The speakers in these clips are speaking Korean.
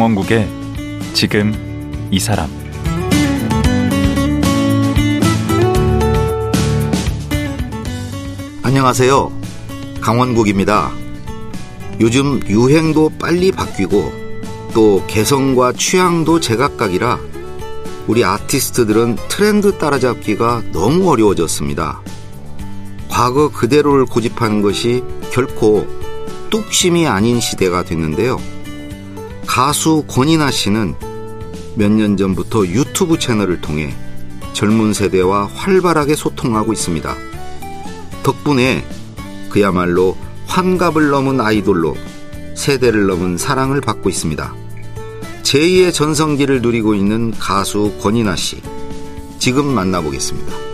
강원국의 지금 이 사람 안녕하세요. 강원국입니다. 요즘 유행도 빨리 바뀌고 또 개성과 취향도 제각각이라 우리 아티스트들은 트렌드 따라잡기가 너무 어려워졌습니다. 과거 그대로를 고집하는 것이 결코 뚝심이 아닌 시대가 됐는데요. 가수 권이나 씨는 몇 년 전부터 유튜브 채널을 통해 젊은 세대와 활발하게 소통하고 있습니다. 덕분에 그야말로 환갑을 넘은 아이돌로 세대를 넘은 사랑을 받고 있습니다. 제2의 전성기를 누리고 있는 가수 권이나 씨. 지금 만나보겠습니다.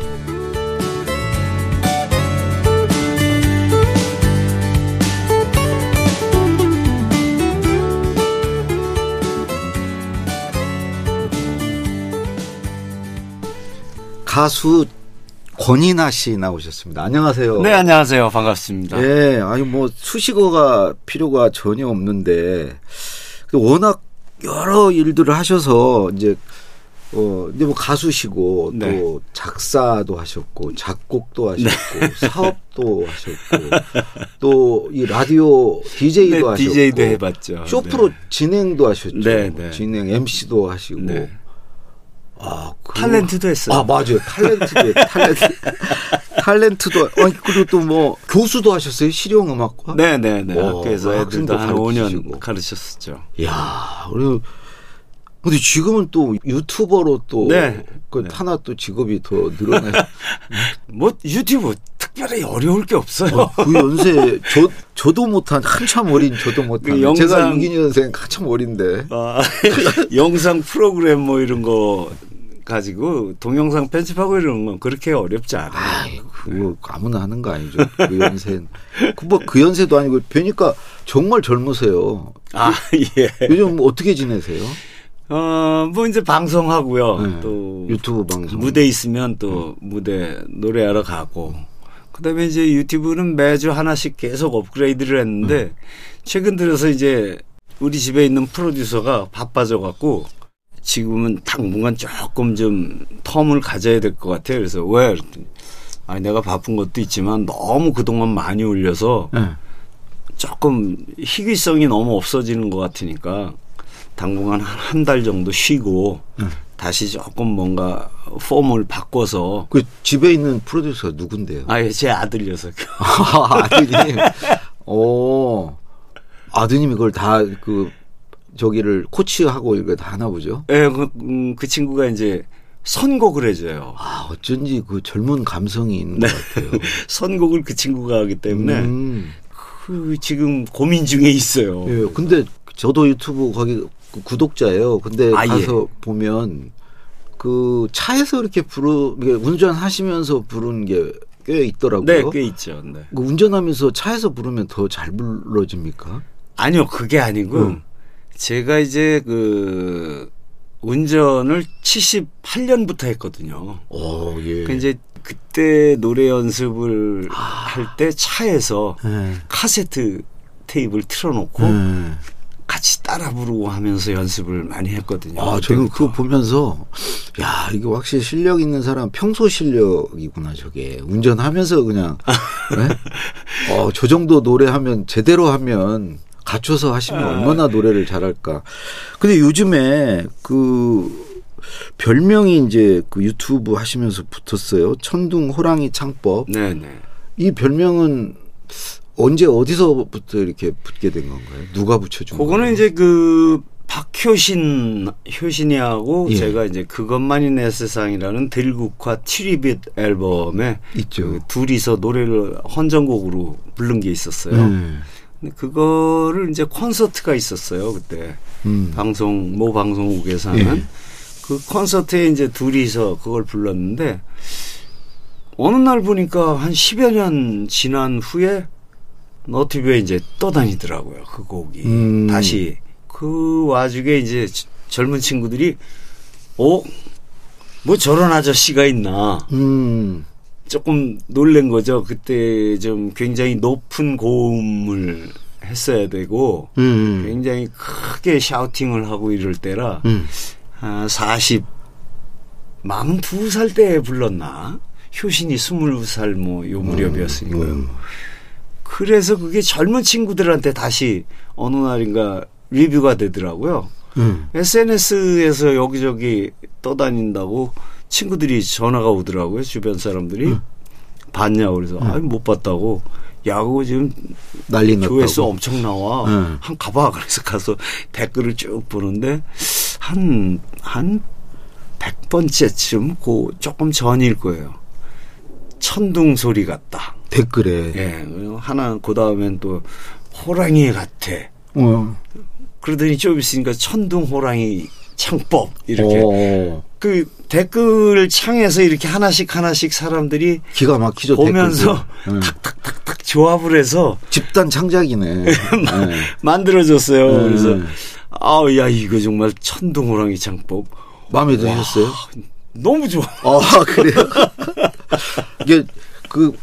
가수 권이나 씨 나오셨습니다. 안녕하세요. 네, 안녕하세요. 반갑습니다. 예, 아니 뭐 수식어가 필요가 전혀 없는데 워낙 여러 일들을 하셔서 이제 어 이제 뭐 가수시고 네. 또 작사도 하셨고 작곡도 하셨고 네. 사업도 하셨고 또 이 라디오 DJ도 네, 하셨고 DJ도 해봤죠. 쇼프로 네. 진행도 하셨죠. 네, 네. 진행 MC도 하시고 네. 아, 그- 탤런트도 했어요. 아, 맞아요. 탤런트도, 탤런트. 탤런트도, 아니, 그리고 또 뭐, 교수도 하셨어요? 실용 음악과? 네, 네, 네. 오, 학교에서 학생도 애들도 한 5년 가르치시고. 가르쳤었죠. 이야, 그리고, 근데 지금은 또 유튜버로 또, 네. 그 네. 하나 또 직업이 더 늘어나. 뭐 유튜브 특별히 어려울 게 없어요. 어, 그 연세, 저, 저도 못한, 한참 어린 저도 못한. 그 영상- 제가 62년생 한참 어린데. 아, 영상 프로그램 뭐 이런 거 가지고 동영상 편집하고 이런 건 그렇게 어렵지 않아요. 아이, 그거 아무나 하는 거 아니죠. 그 연세는. 그 뭐, 그 연세도 아니고, 뵈니까 정말 젊으세요. 아, 예. 요즘 어떻게 지내세요? 어, 뭐 이제 방송하고요. 네. 또 유튜브 방송. 무대 있으면 또 무대 노래하러 가고 그다음에 이제 유튜브는 매주 하나씩 계속 업그레이드를 했는데 최근 들어서 이제 우리 집에 있는 프로듀서가 바빠져 갖고 지금은 당분간 조금 좀 텀을 가져야 될 것 같아요. 그래서 왜? 아니 내가 바쁜 것도 있지만 너무 그동안 많이 올려서 네. 조금 희귀성이 너무 없어지는 것 같으니까 당분간 한 달 정도 쉬고 네. 다시 조금 뭔가 폼을 바꿔서 그 집에 있는 프로듀서가 누군데요? 아예 제 아들이어서 아, 아드님. 오. 아드님이 그걸 다 그 저기를 코치하고 이거 다 하나 보죠. 예, 그, 음, 그 친구가 이제 선곡을 해줘요. 아, 어쩐지 그 젊은 감성이 있는 네. 것 같아요. 선곡을 그 친구가 하기 때문에 음. 그 지금 고민 중에 있어요. 예, 근데 저도 유튜브 거기 그 구독자예요. 근데 아, 예. 가서 보면 그 차에서 이렇게 부르 운전하시면서 부르는 게 꽤 있더라고요. 네, 꽤 있죠. 네. 그 운전하면서 차에서 부르면 더 잘 불러집니까? 아니요, 그게 아니고 음. 제가 이제 그 운전을 78년부터 했거든요. 어, 예. 그 이제 그때 노래 연습을 할때 차에서 예. 카세트 테이프를 틀어놓고 예. 같이 따라 부르고 하면서 연습을 많이 했거든요. 아, 저는. 그거 보면서, 야, 이게 확실히 실력 있는 사람, 평소 실력이구나, 저게. 운전하면서 그냥, 네? 어, 저 정도 노래하면, 제대로 하면, 갖춰서 하시면 아. 얼마나 노래를 잘할까. 근데 요즘에 그, 별명이 이제 그 유튜브 하시면서 붙었어요. 천둥 호랑이 창법. 네 네. 이 별명은 언제 어디서부터 이렇게 붙게 된 건가요? 누가 붙여준 거예요? 그거는 이제 그 박효신 효신이하고 예. 제가 이제 그것만이 내 세상이라는 들국화 트리빗 앨범에 있죠. 그 둘이서 노래를 헌정곡으로 부른 게 있었어요. 네. 근데 그거를 이제 콘서트가 있었어요 그때 음. 방송 모 방송국에서 하는 예. 그 콘서트에 이제 둘이서 그걸 불렀는데 어느 날 보니까 한 10여 년 지난 후에 너튜브에 이제 떠다니더라고요 그 곡이 음. 다시 그 와중에 이제 저- 젊은 친구들이 어? 뭐 저런 아저씨가 있나 음. 조금 놀란 거죠. 그때 좀 굉장히 높은 고음을 했어야 되고 음. 굉장히 크게 샤우팅을 하고 이럴 때라 음. 아, 40 42살 때 불렀나? 효신이 20살 뭐 요 무렵이었으니까요. 음. 그래서 그게 젊은 친구들한테 다시 어느 날인가 리뷰가 되더라고요. 음. SNS에서 여기저기 떠다닌다고 친구들이 전화가 오더라고요. 주변 사람들이 봤냐고 그래서 아니 못 봤다고. 야 그거 지금 난리 났다고. 조회수 엄청 나와. 응. 한 가봐. 그래서 가서 댓글을 쭉 보는데 한, 한 100번째쯤 그 조금 전일 거예요. 천둥 소리 같다. 댓글에. 예. 하나 그 다음엔 또 호랑이 같아. 어. 그러더니 좀 있으니까 천둥 호랑이 창법 이렇게 어. 그 댓글 창에서 이렇게 하나씩 하나씩 사람들이 기가 막히죠. 보면서. 응. 탁탁탁탁 조합을 해서 집단 창작이네. 네. 만들어졌어요. 음. 그래서 아우 야 이거 정말 천둥 호랑이 창법 마음에 드셨어요? 너무 좋아. 아 그래요? 이게 그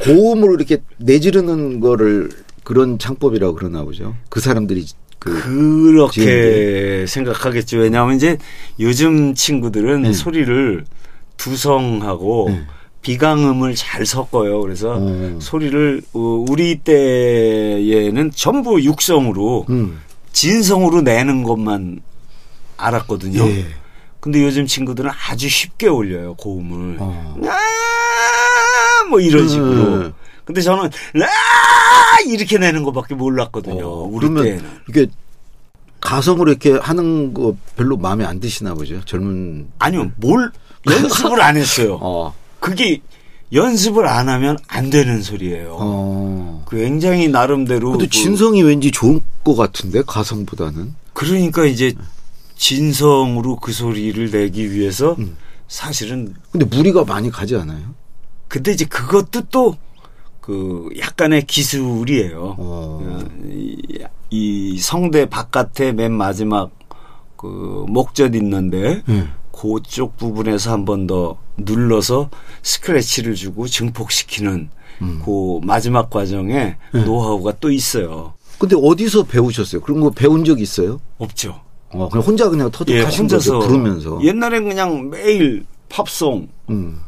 고음으로 이렇게 내지르는 거를 그런 창법이라고 그러나 보죠. 그 사람들이 그 그렇게 생각하겠죠. 왜냐하면 이제 요즘 친구들은 네. 소리를 두성하고 네. 비강음을 잘 섞어요. 그래서 어. 소리를 어, 우리 때에는 전부 육성으로 음. 진성으로 내는 것만 알았거든요. 예. 근데 요즘 친구들은 아주 쉽게 올려요 고음을. 어. 아, 뭐 이런 식으로. 음. 근데 저는 아 이렇게 내는 것밖에 몰랐거든요. 어, 우리 그러면 때는. 이게 가성으로 이렇게 하는 거 별로 마음에 안 드시나 보죠. 젊은 아니요, 뭘 연습을 안 했어요. 어. 그게 연습을 안 하면 안 되는 소리예요. 어. 그 굉장히 나름대로. 그- 진성이 왠지 좋은 것 같은데 가성보다는. 그러니까 이제 진성으로 그 소리를 내기 위해서 음. 사실은 근데 무리가 많이 가지 않아요? 근데 이제 그것도 또 그 약간의 기술이에요. 어. 이, 이 성대 바깥에 맨 마지막 그 목젖 있는데 예. 그쪽 부분에서 한 번 더 눌러서 스크래치를 주고 증폭시키는 음. 그 마지막 과정에 네. 노하우가 또 있어요. 근데 어디서 배우셨어요? 그런 거 배운 적 있어요? 없죠. 어, 그냥 혼자 그냥 터득하신 거죠. 부르면서. 옛날엔 그냥 매일 팝송 음.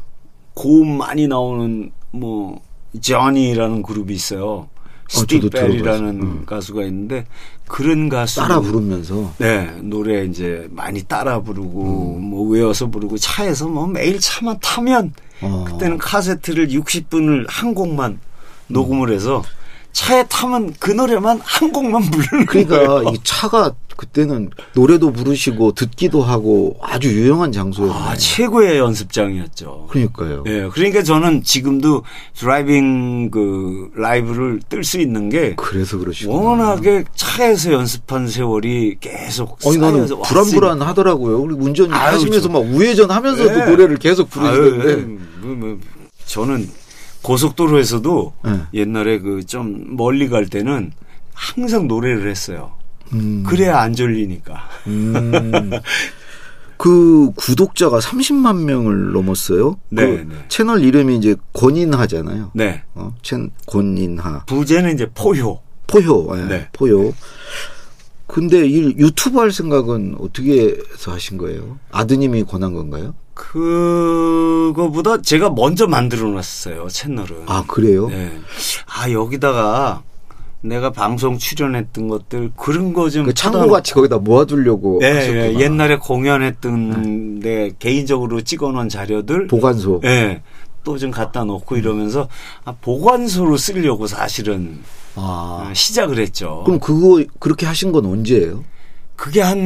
고음 많이 나오는 뭐 johnny라는 그룹이 있어요. 스티브 어, 벨이라는. 음. 가수가 있는데 그런 가수 따라 부르면서. 네 노래 이제 많이 따라 부르고 음. 뭐 외워서 부르고 차에서 뭐 매일 차만 타면 어. 그때는 카세트를 60분을 한 곡만 녹음을 해서 차에 타면 그 노래만 한 곡만 부르는 그러니까 거예요. 이 차가 그때는 노래도 부르시고 듣기도 하고 아주 유용한 장소였네요. 아 최고의 연습장이었죠. 그러니까요. 예, 그러니까 저는 지금도 드라이빙 그 라이브를 뜰 수 있는 게 그래서 그러시구나. 워낙에 차에서 연습한 세월이 계속 아니 나는 불안불안 하더라고요. 우리 운전 아유, 하시면서 저- 막 우회전 하면서도 네. 노래를 계속 아유, 부르시던데. 뭐, 뭐, 저는 고속도로에서도 네. 옛날에 그 좀 멀리 갈 때는 항상 노래를 했어요. 음. 그래야 안 졸리니까. 음. 그 구독자가 30만 명을 넘었어요. 네, 그 네. 채널 이름이 이제 권인하잖아요. 네. 어, 채 권인하. 부제는 이제 포효. 포효. 예, 네. 포효. 근데 이 유튜브 할 생각은 어떻게 해서 하신 거예요? 아드님이 권한 건가요? 그 거보다 제가 먼저 만들어 놨어요, 채널은. 아, 그래요? 네. 아, 여기다가 내가 방송 출연했던 것들 그런 거좀 그 창고 같이 거기다 모아두려고 네. 예, 옛날에 공연했던 내 개인적으로 찍어놓은 자료들 보관소. 예, 또 좀 갖다 놓고 이러면서 아, 보관소로 쓰려고 사실은 아. 어, 시작을 했죠. 그럼 그거 그렇게 하신 건 언제예요? 그게 한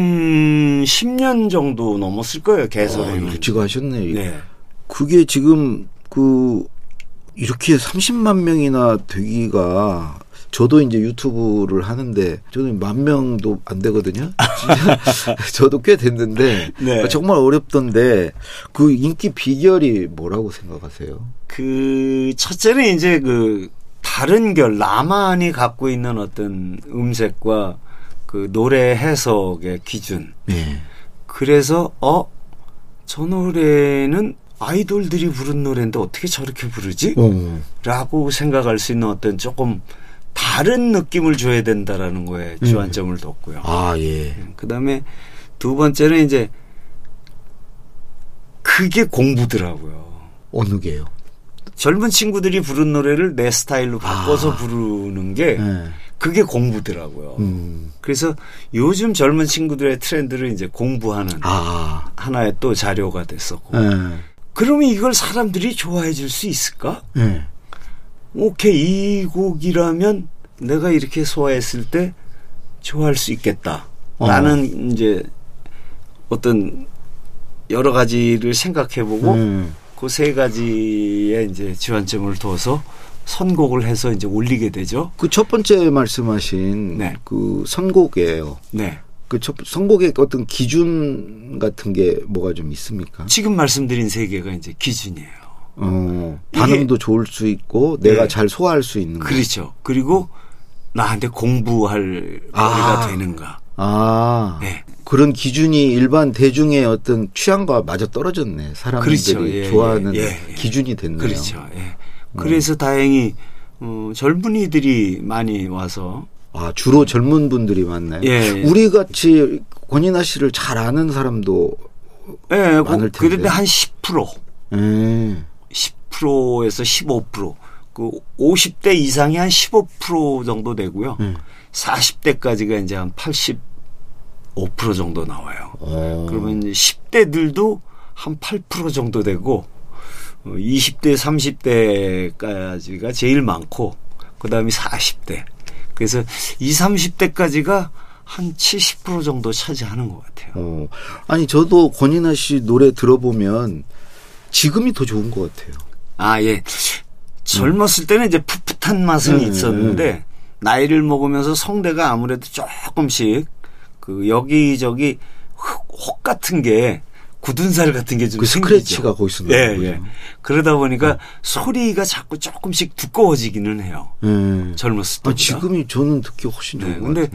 10년 정도 넘었을 거예요, 아, 개설에는. 일찍 하셨네. 네. 그게 지금 그 이렇게 30만 명이나 되기가 저도 이제 유튜브를 하는데 저는 만 명도 안 되거든요. 저도 꽤 됐는데 네. 정말 어렵던데 그 인기 비결이 뭐라고 생각하세요? 그 첫째는 이제 그 다른 결 나만이 갖고 있는 어떤 음색과 그 노래 해석의 기준. 네. 그래서 어 저 노래는 아이돌들이 부른 노래인데 어떻게 저렇게 부르지? 어. 라고 생각할 수 있는 어떤 조금 다른 느낌을 줘야 된다라는 거에 음. 주안점을 뒀고요. 아, 예. 그 다음에 두 번째는 이제 그게 공부더라고요. 어느 게요? 젊은 친구들이 부른 노래를 내 스타일로 바꿔서 아. 부르는 게 예. 그게 공부더라고요. 음. 그래서 요즘 젊은 친구들의 트렌드를 이제 공부하는 아. 하나의 또 자료가 됐었고. 예. 그러면 이걸 사람들이 좋아해 줄 수 있을까? 예. 오케이, 이 곡이라면 내가 이렇게 소화했을 때 좋아할 수 있겠다. 어. 라는 이제 어떤 여러 가지를 생각해 보고 음. 그세 가지에 이제 지원점을 둬서 선곡을 해서 이제 올리게 되죠. 그 첫 번째 말씀하신 네. 그 선곡이에요. 네. 그 첫, 선곡의 어떤 기준 같은 게 뭐가 좀 있습니까? 지금 말씀드린 세 개가 이제 기준이에요. 어, 반응도 좋을 수 있고 내가 네. 잘 소화할 수 있는 거. 그렇죠. 그리고 나한테 공부할 아. 거리가 되는가. 아. 네. 그런 기준이 일반 대중의 어떤 취향과 마저 떨어졌네. 사람들이 그렇죠. 예, 좋아하는 예, 예. 기준이 됐네요. 그렇죠. 예. 그래서 다행히 어, 젊은이들이 많이 와서 아, 주로 젊은 분들이 많나요? 예, 예. 우리 같이 권인아 씨를 잘 아는 사람도 예, 많을 텐데. 그런데 한 10%, 예. 10%에서 15%, 그 50대 이상이 한 15% 정도 되고요. 음. 40대까지가 이제 한 85% 정도 나와요. 어. 그러면 이제 10대들도 한 8% 정도 되고 어, 20대, 30대까지가 제일 많고 그다음에 40대. 그래서 20, 30대까지가 한 70% 정도 차지하는 것 같아요. 어. 아니 저도 권인아 씨 노래 들어보면 지금이 더 좋은 것 같아요. 아, 예. 젊었을 때는 이제 풋풋한 맛은 네, 있었는데 나이를 먹으면서 성대가 아무래도 조금씩 그 여기저기 혹, 혹 같은 게 굳은 살 같은 게좀 그. 스크래치가 거기서 예, 나는 예. 거죠. 그러다 보니까 소리가 자꾸 조금씩 두꺼워지기는 해요. 예. 젊었을 때. 아, 지금이 저는 듣기 훨씬 좋은 네. 것 근데.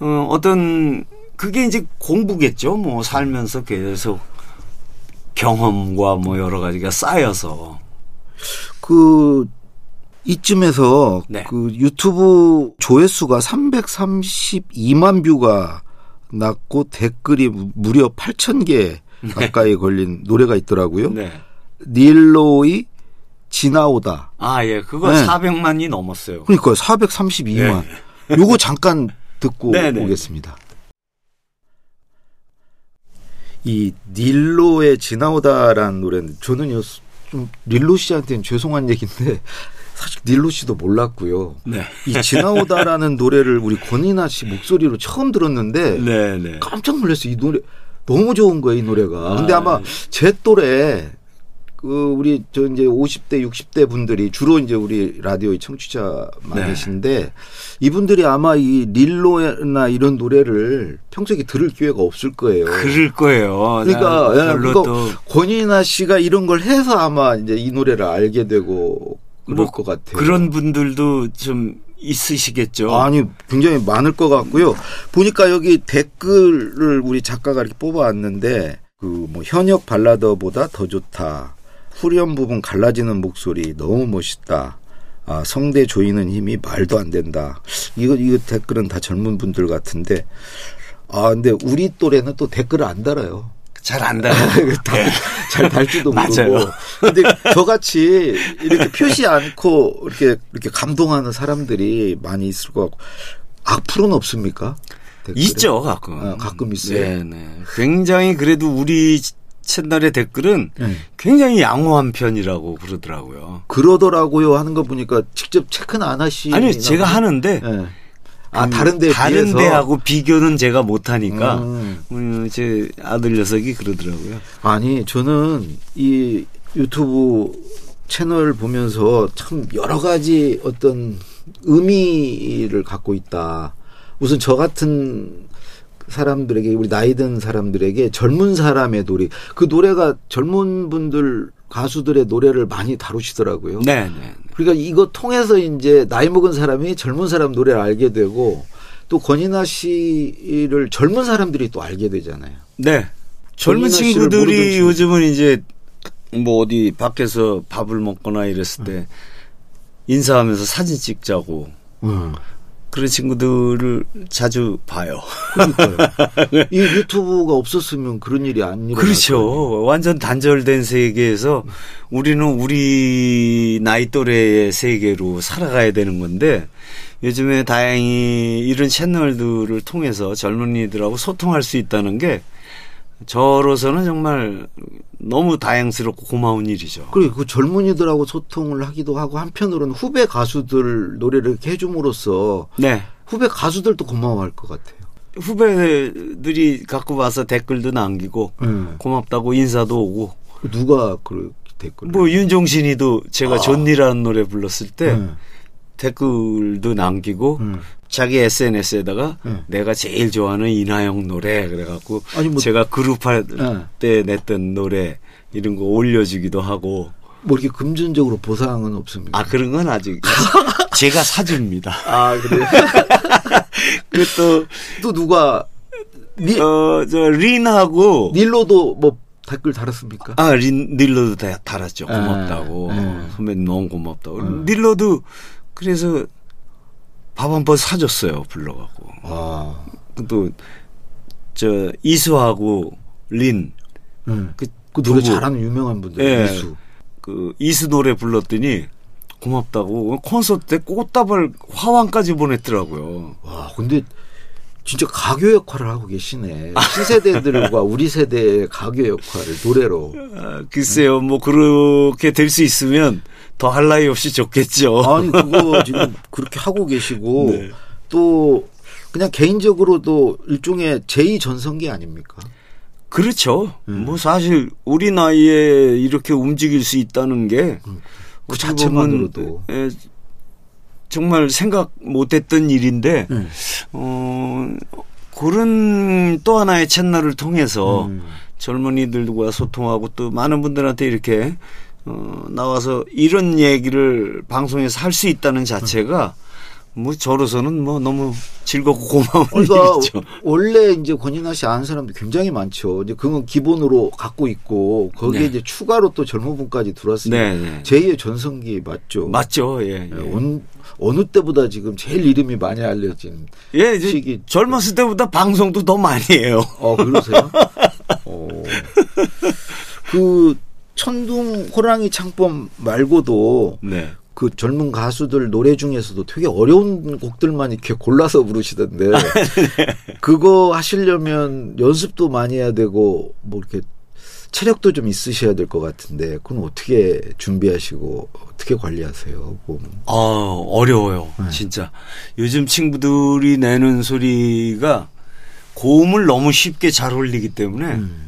어, 어떤 그게 이제 공부겠죠. 뭐 살면서 계속 경험과 뭐 여러 가지가 쌓여서 그 이쯤에서 네. 그 유튜브 조회수가 332만 뷰가 났고 댓글이 무- 무려 8천 개 가까이 걸린 노래가 있더라고요. 네. 닐로이 지나오다. 아, 예. 그거 네. 400만이 넘었어요. 그러니까 432만. 요거 잠깐 듣고 네, 네. 오겠습니다. 이 닐로의 지나오다라는 노래는 저는요 좀 닐로 씨한테는 죄송한 얘기인데 사실 닐로 씨도 몰랐고요. 네. 이 지나오다라는 노래를 우리 권인아 씨 목소리로 처음 들었는데 네, 네. 깜짝 놀랐어요. 이 노래 너무 좋은 거예요, 이 노래가. 근데 아, 아마 제 또래 그 우리 저 이제 50대 60대 분들이 주로 이제 우리 라디오의 청취자 네. 많으신데 이분들이 아마 이 릴로나 이런 노래를 평소에 들을 기회가 없을 거예요. 그럴 거예요. 그러니까 나 예, 또 권인아 씨가 이런 걸 해서 아마 이제 이 노래를 알게 되고 그럴 뭐 것 같아요. 그런 분들도 좀 있으시겠죠. 아니 굉장히 많을 것 같고요. 보니까 여기 댓글을 우리 작가가 이렇게 뽑아왔는데 그 뭐 현역 발라더보다 더 좋다. 후렴 부분 갈라지는 목소리 너무 멋있다. 아 성대 조이는 힘이 말도 안 된다. 이거 이거 댓글은 다 젊은 분들 같은데 아 근데 우리 또래는 또 댓글을 안 달아요. 잘 안다요. 잘 달지도 모르고. 근데 저같이 이렇게 표시 않고 이렇게 이렇게 감동하는 사람들이 많이 있을 것 같고 악플은 없습니까? 댓글에? 있죠, 가끔. 아, 가끔 있어요. 네, 네. 굉장히 그래도 우리 채널의 댓글은 네. 굉장히 양호한 편이라고 그러더라고요. 그러더라고요 하는 거 보니까 직접 체크는 안 하시. 아니요, 제가 하는데 네. 아그 다른 데 다른 비해서 데하고 비교는 제가 못 하니까 음. 음, 제 아들 녀석이 그러더라고요. 아니 저는 이 유튜브 채널 보면서 참 여러 가지 어떤 의미를 갖고 있다. 우선 저 같은 사람들에게 우리 나이 든 사람들에게 젊은 사람의 노래 그 노래가 젊은 분들 가수들의 노래를 많이 다루시더라고요. 네, 네. 그러니까 이거 통해서 이제 나이 먹은 사람이 젊은 사람 노래를 알게 되고 또 권인아 씨를 젊은 사람들이 또 알게 되잖아요. 네. 젊은 친구들이. 요즘은 이제 뭐 어디 밖에서 밥을 먹거나 이랬을 때 인사하면서 사진 찍자고 음. 그런 친구들을 자주 봐요. 그러니까요. 이 유튜브가 없었으면 그런 일이 안 일어날 그렇죠. 완전 단절된 세계에서 우리는 우리 나이 또래의 세계로 살아가야 되는 건데 요즘에 다행히 이런 채널들을 통해서 젊은이들하고 소통할 수 있다는 게 저로서는 정말 너무 다행스럽고 고마운 일이죠. 그리고 그 젊은이들하고 소통을 하기도 하고 한편으로는 후배 가수들 노래를 이렇게 해줌으로써 네. 후배 가수들도 고마워할 것 같아요. 후배들이 갖고 와서 댓글도 남기고 음. 고맙다고 인사도 오고 누가 그 댓글? 뭐 윤종신이도 제가 아. 존니라는 노래 불렀을 때 음. 댓글도 남기고 음. 자기 SNS에다가 음. 내가 제일 좋아하는 이나영 노래 그래갖고 아니, 뭐- 제가 그룹 할 네. 때 냈던 노래 이런 거 올려주기도 하고 뭐 이렇게 금전적으로 보상은 없습니다. 아 그런 건 아직 제가 사줍니다. 아 그래? 그또 또 누가 니, 어저 린하고 닐로도 뭐 댓글 달았습니까? 아, 린, 닐로도 다, 달았죠. 고맙다고. 에, 에. 선배님 너무 고맙다고. 에. 닐로도 그래서 밥 한 번 사줬어요. 불러갖고. 아, 또, 저, 이수하고 린, 응. 그, 그 노래 두부. 잘하는 유명한 분들 예. 이수. 그, 이수 노래 불렀더니 고맙다고. 콘서트 때 꽃다발 화환까지 보냈더라고요. 와, 근데 진짜 가교 역할을 하고 계시네. 신세대들과 우리 세대의 가교 역할을 노래로. 아, 글쎄요, 뭐, 그렇게 될 수 있으면 더할 나위 없이 좋겠죠. 아니 그거 지금 그렇게 하고 계시고 네. 또 그냥 개인적으로도 일종의 제2 전성기 아닙니까? 그렇죠. 음. 뭐 사실 우리 나이에 이렇게 움직일 수 있다는 게그 어떻게 자체만으로도. 에, 정말 생각 못했던 일인데 음. 어, 그런 또 하나의 채널을 통해서 음. 젊은이들과 소통하고 또 많은 분들한테 이렇게 어, 나와서 이런 얘기를 방송에서 할 수 있다는 자체가 뭐 저로서는 뭐 너무 즐겁고 고마운 그러니까 일이죠. 원래 이제 권인하 씨 아는 사람도 굉장히 많죠. 이제 그건 기본으로 갖고 있고 거기에 네. 이제 추가로 또 젊은 분까지 들어왔으니까 네, 네. 제2의 전성기 맞죠. 맞죠. 예. 예, 예. 온- 어느 때보다 지금 제일 이름이 많이 알려진. 예, 이제 시기. 젊었을 때보다 방송도 더 많이 해요. 어 그러세요? 어. 그 천둥 호랑이 창법 말고도 네. 그 젊은 가수들 노래 중에서도 되게 어려운 곡들만 이렇게 골라서 부르시던데 그거 하시려면 연습도 많이 해야 되고 뭐 이렇게 체력도 좀 있으셔야 될 것 같은데 그건 어떻게 준비하시고 어떻게 관리하세요? 뭐. 아, 어려워요. 네. 진짜. 요즘 친구들이 내는 소리가 고음을 너무 쉽게 잘 올리기 때문에 음.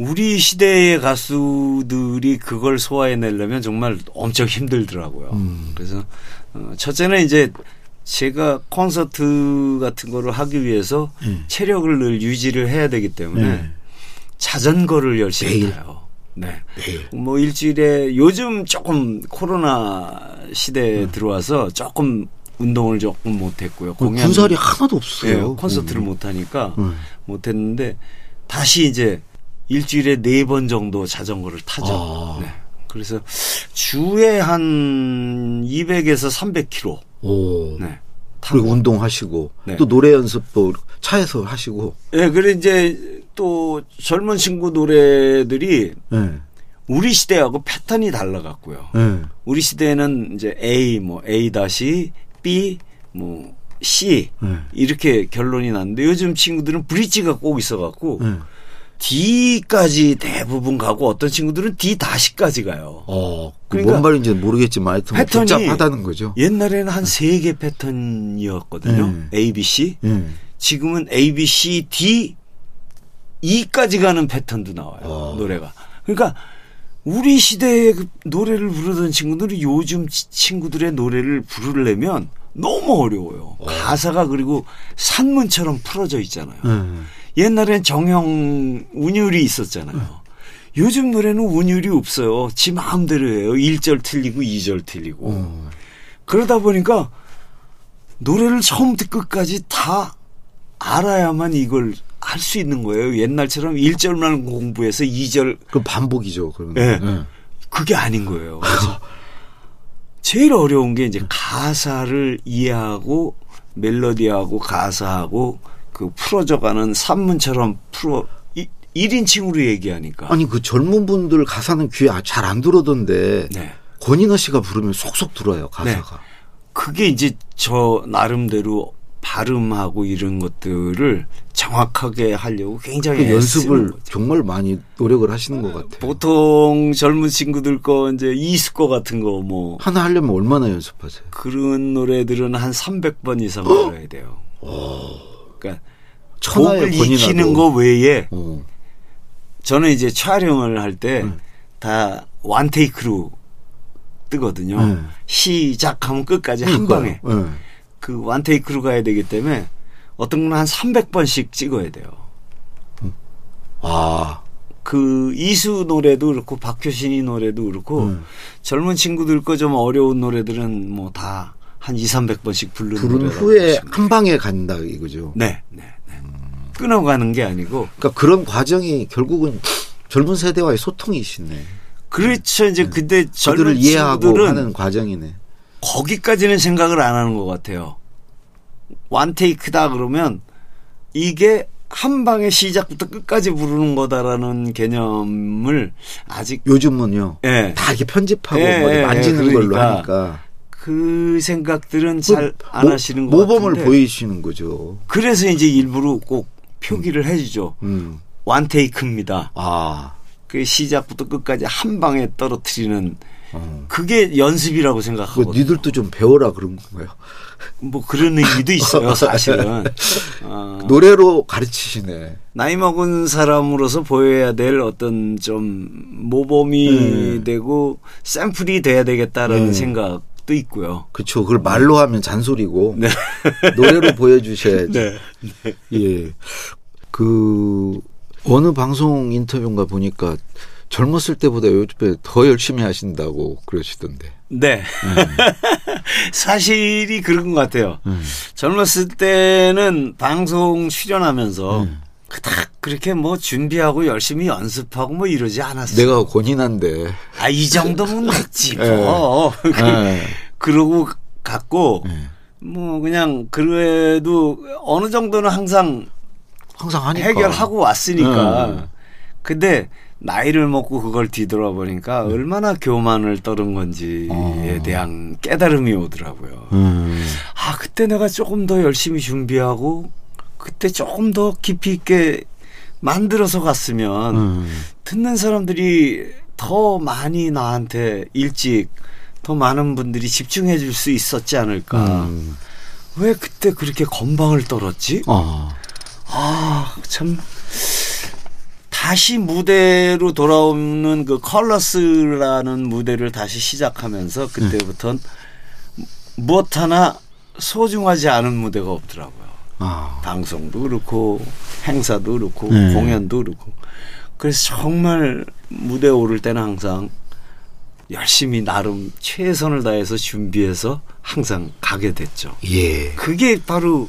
우리 시대의 가수들이 그걸 소화해내려면 정말 엄청 힘들더라고요. 음. 그래서 어, 첫째는 이제 제가 콘서트 같은 거를 하기 위해서 음. 체력을 늘 유지를 해야 되기 때문에 네. 자전거를 열심히 매일? 타요. 네. 매일. 뭐 일주일에 요즘 조금 코로나 시대에 음. 들어와서 조금 운동을 조금 못했고요. 공연 군살이 하나도 없어요. 예, 콘서트를 음. 못하니까 음. 못했는데 다시 이제 일주일에 네 번 정도 자전거를 타죠. 아. 네. 그래서 주에 한 200에서 300km. 오. 네. 타고. 그리고 운동하시고 네. 또 노래 연습도 차에서 하시고. 예, 그래 이제 또 젊은 친구 노래들이 네. 우리 시대하고 패턴이 달라갔고요. 네. 우리 시대에는 이제 A 뭐 A 다시 B 뭐 C 네. 이렇게 결론이 났는데 요즘 친구들은 브릿지가 꼭 있어갖고 네. D까지 대부분 가고 어떤 친구들은 D 다시까지 가요. 어, 그 그러니까 뭔 말인지는 모르겠지만 하여튼 뭐 패턴이 복잡하다는 거죠. 옛날에는 한 세 개 패턴이었거든요. 네. A, B, C. 예. 지금은 A, B, C, D, E까지 가는 패턴도 나와요. 어. 노래가. 그러니까 우리 시대의 그 노래를 부르던 친구들이 요즘 치- 친구들의 노래를 부르려면 너무 어려워요. 가사가 그리고 산문처럼 풀어져 있잖아요. 예. 옛날엔 정형 운율이 있었잖아요. 요즘 노래는 운율이 없어요. 지 마음대로 해요. 1절 틀리고 2절 틀리고. 어. 그러다 보니까 노래를 처음부터 끝까지 다 알아야만 이걸 할 수 있는 거예요. 옛날처럼 1절만 공부해서 2절 그 반복이죠. 그러면. 예. 예. 그게 아닌 거예요. 그래서 제일 어려운 게 이제 가사를 이해하고 멜로디하고 가사하고 그 풀어져가는 산문처럼 풀어 이, 1인칭으로 얘기하니까. 아니 그 젊은 분들 가사는 귀에 잘 안 들어던데 네. 권인아 씨가 부르면 속속 들어요 가사가. 그게 이제 저 나름대로 발음하고 이런 것들을 정확하게 하려고 굉장히 그 연습을. 정말 많이 노력을 하시는 것 같아요. 보통 젊은 친구들 거 이제 이스코 같은 거 뭐 하나 하려면 얼마나 연습하세요? 그런 노래들은 한 300번 이상 불러야 돼요. 그러니까 권인아도. 익히는 거 외에 어. 저는 이제 촬영을 할때 음. 다 원테이크로 뜨거든요. 네. 시작하면 끝까지 한 방에. 네. 그 원테이크로 가야 되기 때문에 어떤 건 한 300번씩 찍어야 돼요. 아, 그 이수 노래도 그렇고 박효신이 노래도 그렇고 음. 젊은 친구들 거 좀 어려운 노래들은 뭐 다 한 2, 300번씩 부르는 부른 후에 보시면. 한 방에 간다 이거죠. 네, 네, 네. 끊어가는 게 아니고 그러니까 그런 과정이 결국은 젊은 세대와의 소통이시네. 그렇죠. 이제 근데 그들을 젊은 이해하고 하는 과정이네. 거기까지는 생각을 안 하는 것 같아요. 원테이크다 그러면 이게 한 방에 시작부터 끝까지 부르는 거다라는 개념을 아직 요즘은요. 예. 다 이렇게 편집하고 예, 뭐 예, 만지는 예, 걸로 그러니까. 하니까 그 생각들은 잘안 모- 하시는 것 모범을 같은데 보이시는 거죠. 그래서 이제 일부러 꼭 표기를 해주죠. 음. 원테이크입니다. 아, 그 시작부터 끝까지 한 방에 떨어뜨리는 어. 그게 연습이라고 그 생각하거든요. 니들도 좀 배워라 그런 건가요? 뭐 그런 의미도 있어요, 사실은. 어, 노래로 가르치시네. 나이 먹은 사람으로서 보여야 될 어떤 좀 모범이 음. 되고 샘플이 돼야 되겠다라는 음. 생각 도 있고요. 그쵸. 그걸 말로 하면 잔소리고 네. 노래로 보여주셔야지. 네. 예. 그 어느 방송 인터뷰인가 보니까 젊었을 때보다 요즘에 더 열심히 하신다고 그러시던데. 네. 사실이 그런 것 같아요. 음. 젊었을 때는 방송 출연하면서 음. 그닥 그렇게 뭐 준비하고 열심히 연습하고 뭐 이러지 않았어요. 내가 권인한데. 아, 이 정도면 했지, 예. 뭐. 예. 그러고 갔고, 예. 뭐, 그냥, 그래도 어느 정도는 항상 항상 하니까. 해결하고 왔으니까. 음. 근데, 나이를 먹고 그걸 뒤돌아보니까 얼마나 교만을 떨은 건지에 어. 대한 깨달음이 오더라고요. 음. 아, 그때 내가 조금 더 열심히 준비하고, 그때 조금 더 깊이 있게 만들어서 갔으면, 음. 듣는 사람들이 더 많이 나한테 일찍 더 많은 분들이 집중해 줄 수 있었지 않을까. 음. 왜 그때 그렇게 건방을 떨었지? 어. 아, 참. 다시 무대로 돌아오는 그 컬러스라는 무대를 다시 시작하면서 그때부터는 무엇 하나 소중하지 않은 무대가 없더라고요. 아. 방송도 그렇고 행사도 그렇고 네. 공연도 그렇고 그래서 정말 무대에 오를 때는 항상 열심히 나름 최선을 다해서 준비해서 항상 가게 됐죠. 예. 그게 바로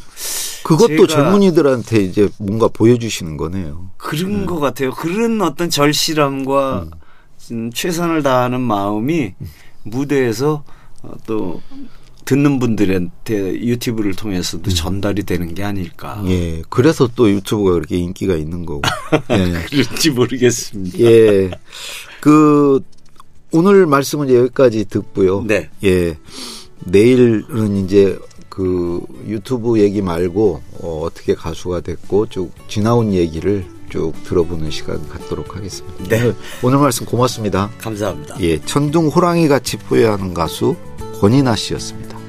그것도 젊은이들한테 이제 뭔가 보여주시는 거네요. 그런 것 같아요. 그런 어떤 절실함과 음, 최선을 다하는 마음이 무대에서 어, 또 듣는 분들한테 유튜브를 통해서도 전달이 되는 게 아닐까. 예. 그래서 또 유튜브가 그렇게 인기가 있는 거고. 예. 그런지 모르겠습니다. 예. 그 오늘 말씀은 이제 여기까지 듣고요. 네. 예. 내일은 이제 그 유튜브 얘기 말고 어, 어떻게 가수가 됐고 쭉 지나온 얘기를 쭉 들어보는 시간 갖도록 하겠습니다. 네. 오늘, 오늘 말씀 고맙습니다. 감사합니다. 예. 천둥 호랑이 같이 포효하는 가수 권인아 씨였습니다.